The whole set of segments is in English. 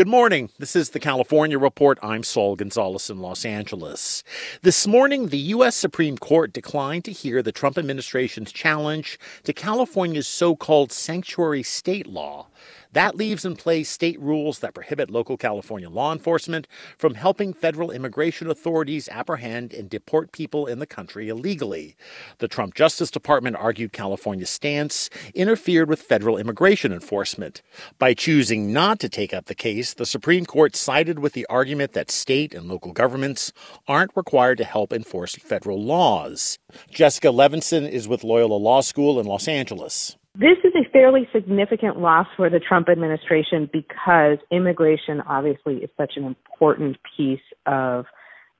Good morning. This is the California Report. I'm Saul Gonzalez in Los Angeles. This morning, the U.S. Supreme Court declined to hear the Trump administration's challenge to California's so called sanctuary state law. That leaves in place state rules that prohibit local California law enforcement from helping federal immigration authorities apprehend and deport people in the country illegally. The Trump Justice Department argued California's stance interfered with federal immigration enforcement. By choosing not to take up the case, the Supreme Court sided with the argument that state and local governments aren't required to help enforce federal laws. Jessica Levinson is with Loyola Law School in Los Angeles. This is a fairly significant loss for the Trump administration because immigration obviously is such an important piece of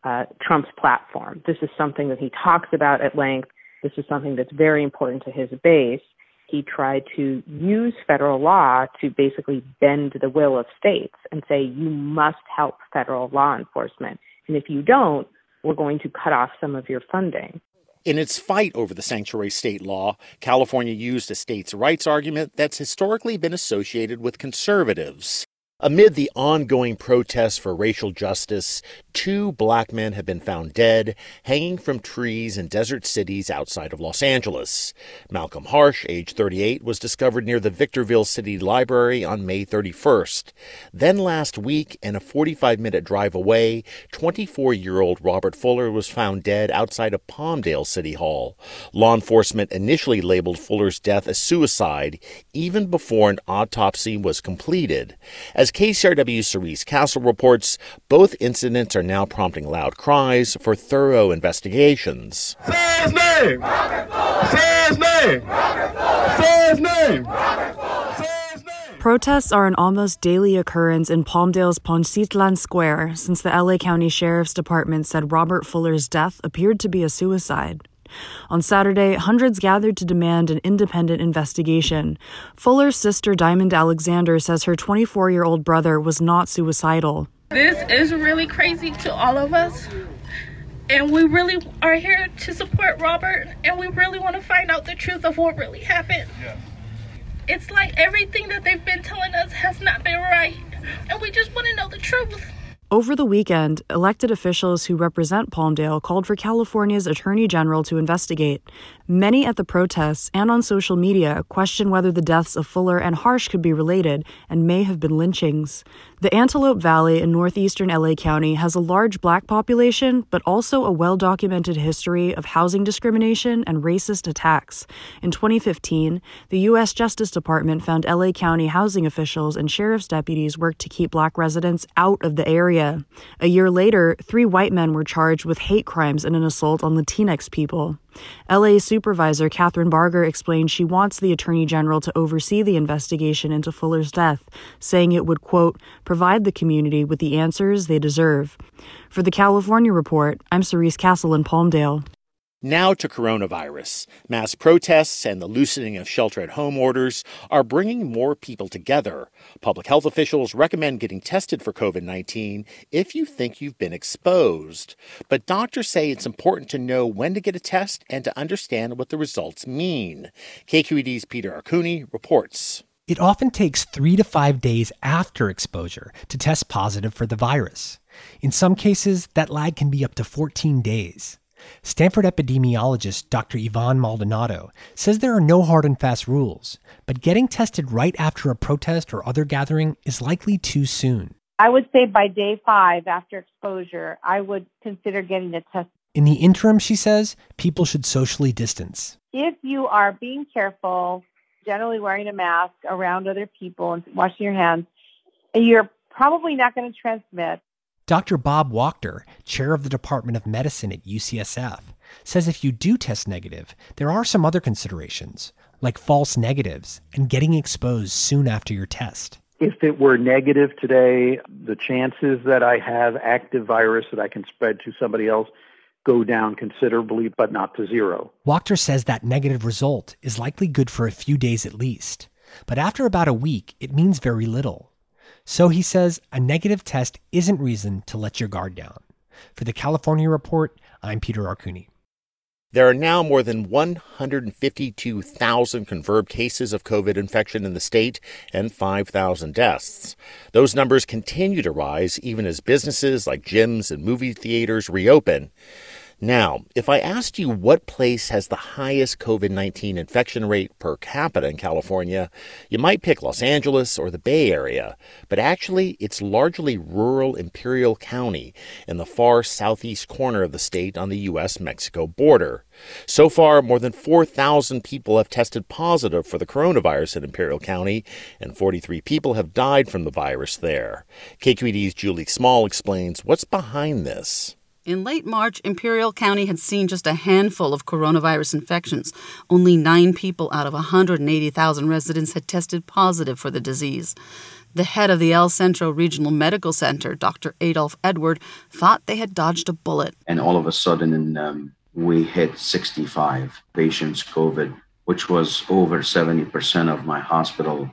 uh, Trump's platform. This is something that he talks about at length. This is something that's very important to his base. He tried to use federal law to basically bend the will of states and say, you must help federal law enforcement. And if you don't, we're going to cut off some of your funding. In its fight over the sanctuary state law, California used a states' rights argument that's historically been associated with conservatives. Amid the ongoing protests for racial justice, two black men have been found dead, hanging from trees in desert cities outside of Los Angeles. Malcolm Harsch, age 38, was discovered near the Victorville City Library on May 31st. Then last week, in a 45 minute drive away, 24 year old Robert Fuller was found dead outside of Palmdale City Hall. Law enforcement initially labeled Fuller's death a suicide, even before an autopsy was completed. As as KCRW's Cerise Castle reports, both incidents are now prompting loud cries for thorough investigations. Say his name! Say his name! Say his name! Protests are an almost daily occurrence in Palmdale's Poncitlan Square since the LA County Sheriff's Department said Robert Fuller's death appeared to be a suicide. On Saturday, hundreds gathered to demand an independent investigation. Fuller's sister, Diamond Alexander, says her 24 year old brother was not suicidal. This is really crazy to all of us. And we really are here to support Robert, and we really want to find out the truth of what really happened. Yeah. It's like everything that they've been telling us has not been right, and we just want to know the truth. Over the weekend, elected officials who represent Palmdale called for California's Attorney General to investigate. Many at the protests and on social media question whether the deaths of Fuller and Harsch could be related and may have been lynchings. The Antelope Valley in northeastern LA County has a large black population, but also a well documented history of housing discrimination and racist attacks. In 2015, the U.S. Justice Department found LA County housing officials and sheriff's deputies worked to keep black residents out of the area. A year later, three white men were charged with hate crimes and an assault on Latinx people. LA Supervisor Kathryn Barger explained she wants the Attorney General to oversee the investigation into Fuller's death, saying it would, quote, provide the community with the answers they deserve. For the California Report, I'm Cerise Castle in Palmdale. Now to coronavirus. Mass protests and the loosening of shelter at home orders are bringing more people together. Public health officials recommend getting tested for COVID 19 if you think you've been exposed. But doctors say it's important to know when to get a test and to understand what the results mean. KQED's Peter Arcuni reports. It often takes three to five days after exposure to test positive for the virus. In some cases, that lag can be up to 14 days. Stanford epidemiologist Dr. Yvonne Maldonado says there are no hard and fast rules, but getting tested right after a protest or other gathering is likely too soon. I would say by day five after exposure, I would consider getting a test. In the interim, she says, people should socially distance. If you are being careful, generally wearing a mask around other people and washing your hands, you're probably not going to transmit. Dr. Bob Wachter, chair of the Department of Medicine at UCSF, says if you do test negative, there are some other considerations, like false negatives and getting exposed soon after your test. If it were negative today, the chances that I have active virus that I can spread to somebody else go down considerably, but not to zero. Wachter says that negative result is likely good for a few days at least, but after about a week, it means very little. So he says a negative test isn't reason to let your guard down. For the California Report, I'm Peter Arcuni. There are now more than 152,000 confirmed cases of COVID infection in the state and 5,000 deaths. Those numbers continue to rise even as businesses like gyms and movie theaters reopen. Now, if I asked you what place has the highest COVID 19 infection rate per capita in California, you might pick Los Angeles or the Bay Area, but actually it's largely rural Imperial County in the far southeast corner of the state on the U.S. Mexico border. So far, more than 4,000 people have tested positive for the coronavirus in Imperial County, and 43 people have died from the virus there. KQED's Julie Small explains what's behind this. In late March, Imperial County had seen just a handful of coronavirus infections. Only nine people out of 180,000 residents had tested positive for the disease. The head of the El Centro Regional Medical Center, Dr. Adolphe Edward, thought they had dodged a bullet. And all of a sudden, um, we hit 65 patients COVID, which was over 70% of my hospital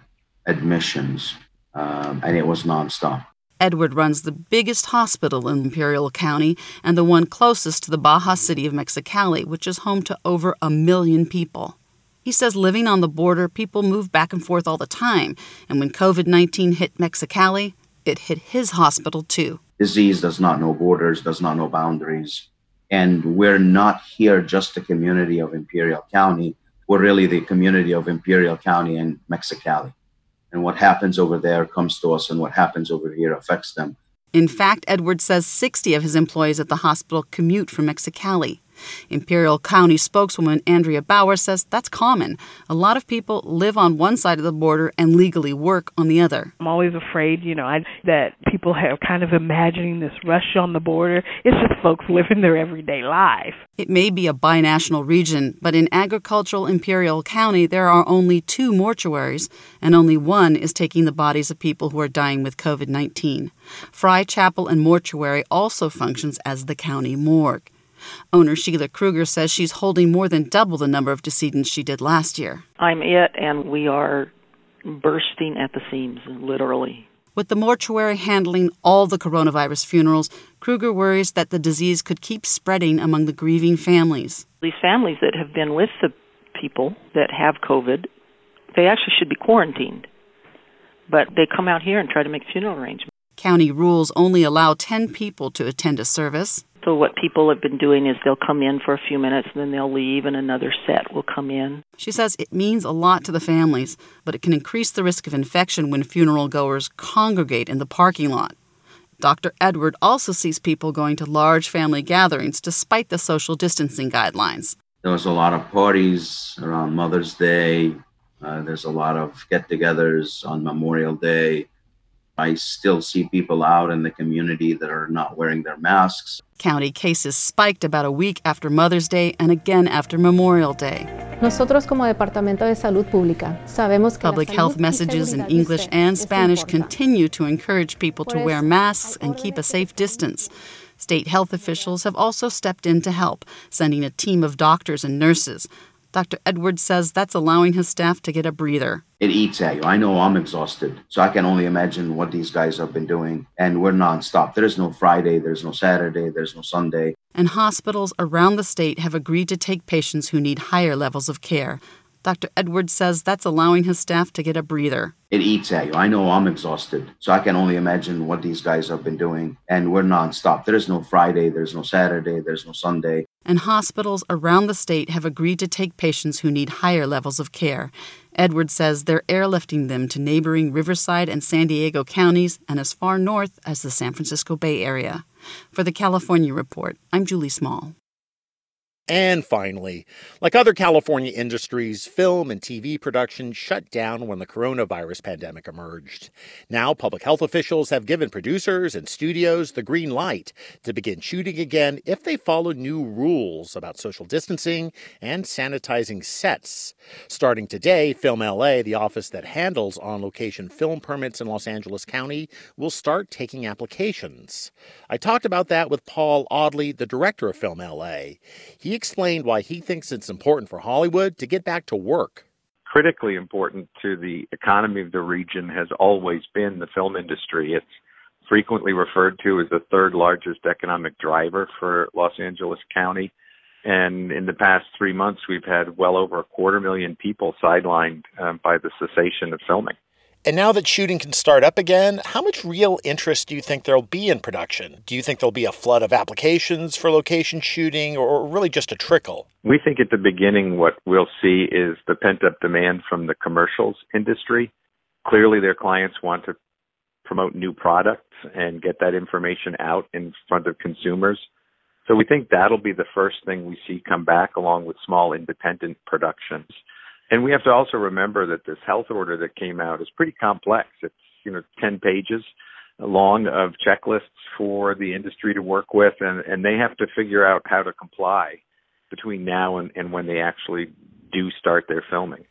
admissions, um, and it was nonstop. Edward runs the biggest hospital in Imperial County and the one closest to the Baja city of Mexicali, which is home to over a million people. He says living on the border, people move back and forth all the time, and when COVID 19 hit Mexicali, it hit his hospital too. Disease does not know borders, does not know boundaries. And we're not here just the community of Imperial County. We're really the community of Imperial County and Mexicali and what happens over there comes to us, and what happens over here affects them. In fact, Edwards says 60 of his employees at the hospital commute from Mexicali. Imperial County spokeswoman Andrea Bauer says that's common. A lot of people live on one side of the border and legally work on the other. I'm always afraid, you know, I, that people have kind of imagining this rush on the border. It's just folks living their everyday life. It may be a binational region, but in agricultural Imperial County, there are only two mortuaries, and only one is taking the bodies of people who are dying with COVID 19. Frye Chapel and Mortuary also functions as the county morgue. Owner Sheila Kruger says she's holding more than double the number of decedents she did last year. I'm it, and we are bursting at the seams, literally. With the mortuary handling all the coronavirus funerals, Kruger worries that the disease could keep spreading among the grieving families. These families that have been with the people that have COVID, they actually should be quarantined. But they come out here and try to make funeral arrangements. County rules only allow 10 people to attend a service. So what people have been doing is they'll come in for a few minutes and then they'll leave and another set will come in. She says it means a lot to the families, but it can increase the risk of infection when funeral goers congregate in the parking lot. Dr. Edward also sees people going to large family gatherings despite the social distancing guidelines. There was a lot of parties around Mother's Day. Uh, there's a lot of get togethers on Memorial Day. I still see people out in the community that are not wearing their masks. County cases spiked about a week after Mother's Day and again after Memorial Day. Nosotros como Departamento de Salud Pública sabemos que Public health messages in English and Spanish continue to encourage people to wear masks and keep a safe distance. State health officials have also stepped in to help, sending a team of doctors and nurses. Dr. Edwards says that's allowing his staff to get a breather. It eats at you. I know I'm exhausted, so I can only imagine what these guys have been doing. And we're nonstop. There's no Friday, there's no Saturday, there's no Sunday. And hospitals around the state have agreed to take patients who need higher levels of care. Dr. Edwards says that's allowing his staff to get a breather. It eats at you. I know I'm exhausted, so I can only imagine what these guys have been doing. And we're nonstop. There's no Friday, there's no Saturday, there's no Sunday. And hospitals around the state have agreed to take patients who need higher levels of care. Edwards says they're airlifting them to neighboring Riverside and San Diego counties and as far north as the San Francisco Bay Area. For the California Report, I'm Julie Small. And finally, like other California industries, film and TV production shut down when the coronavirus pandemic emerged. Now, public health officials have given producers and studios the green light to begin shooting again if they follow new rules about social distancing and sanitizing sets. Starting today, Film LA, the office that handles on location film permits in Los Angeles County, will start taking applications. I talked about that with Paul Audley, the director of Film LA. He explained why he thinks it's important for Hollywood to get back to work. Critically important to the economy of the region has always been the film industry. It's frequently referred to as the third largest economic driver for Los Angeles County. And in the past three months, we've had well over a quarter million people sidelined um, by the cessation of filming. And now that shooting can start up again, how much real interest do you think there'll be in production? Do you think there'll be a flood of applications for location shooting or really just a trickle? We think at the beginning what we'll see is the pent up demand from the commercials industry. Clearly, their clients want to promote new products and get that information out in front of consumers. So we think that'll be the first thing we see come back along with small independent productions. And we have to also remember that this health order that came out is pretty complex. It's, you know, 10 pages long of checklists for the industry to work with, and, and they have to figure out how to comply between now and, and when they actually do start their filming.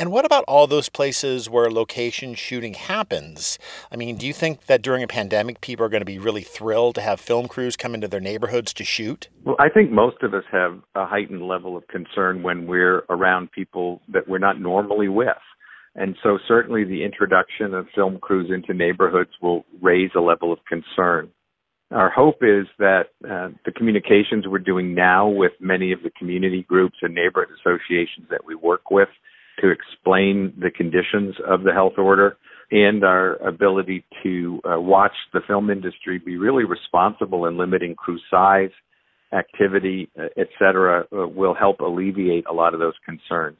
And what about all those places where location shooting happens? I mean, do you think that during a pandemic, people are going to be really thrilled to have film crews come into their neighborhoods to shoot? Well, I think most of us have a heightened level of concern when we're around people that we're not normally with. And so, certainly, the introduction of film crews into neighborhoods will raise a level of concern. Our hope is that uh, the communications we're doing now with many of the community groups and neighborhood associations that we work with to explain the conditions of the health order and our ability to uh, watch the film industry be really responsible in limiting crew size, activity, uh, et cetera, uh, will help alleviate a lot of those concerns.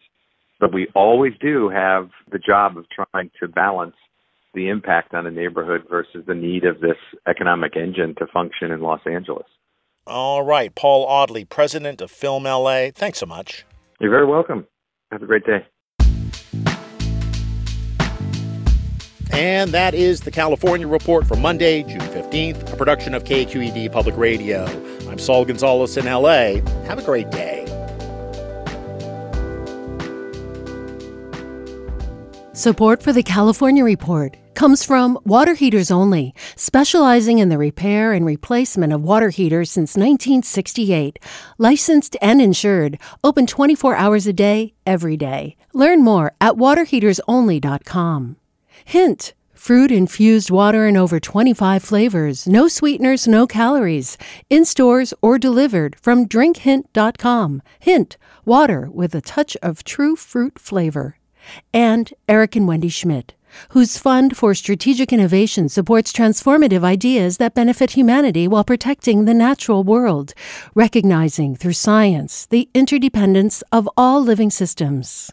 But we always do have the job of trying to balance the impact on a neighborhood versus the need of this economic engine to function in Los Angeles. All right. Paul Audley, president of Film LA. Thanks so much. You're very welcome. Have a great day. And that is the California Report for Monday, June 15th, a production of KQED Public Radio. I'm Saul Gonzalez in LA. Have a great day. Support for the California Report comes from Water Heaters Only, specializing in the repair and replacement of water heaters since 1968. Licensed and insured, open 24 hours a day, every day. Learn more at waterheatersonly.com. Hint fruit infused water in over 25 flavors, no sweeteners, no calories, in stores or delivered from drinkhint.com. Hint water with a touch of true fruit flavor. And Eric and Wendy Schmidt, whose Fund for Strategic Innovation supports transformative ideas that benefit humanity while protecting the natural world, recognizing through science the interdependence of all living systems.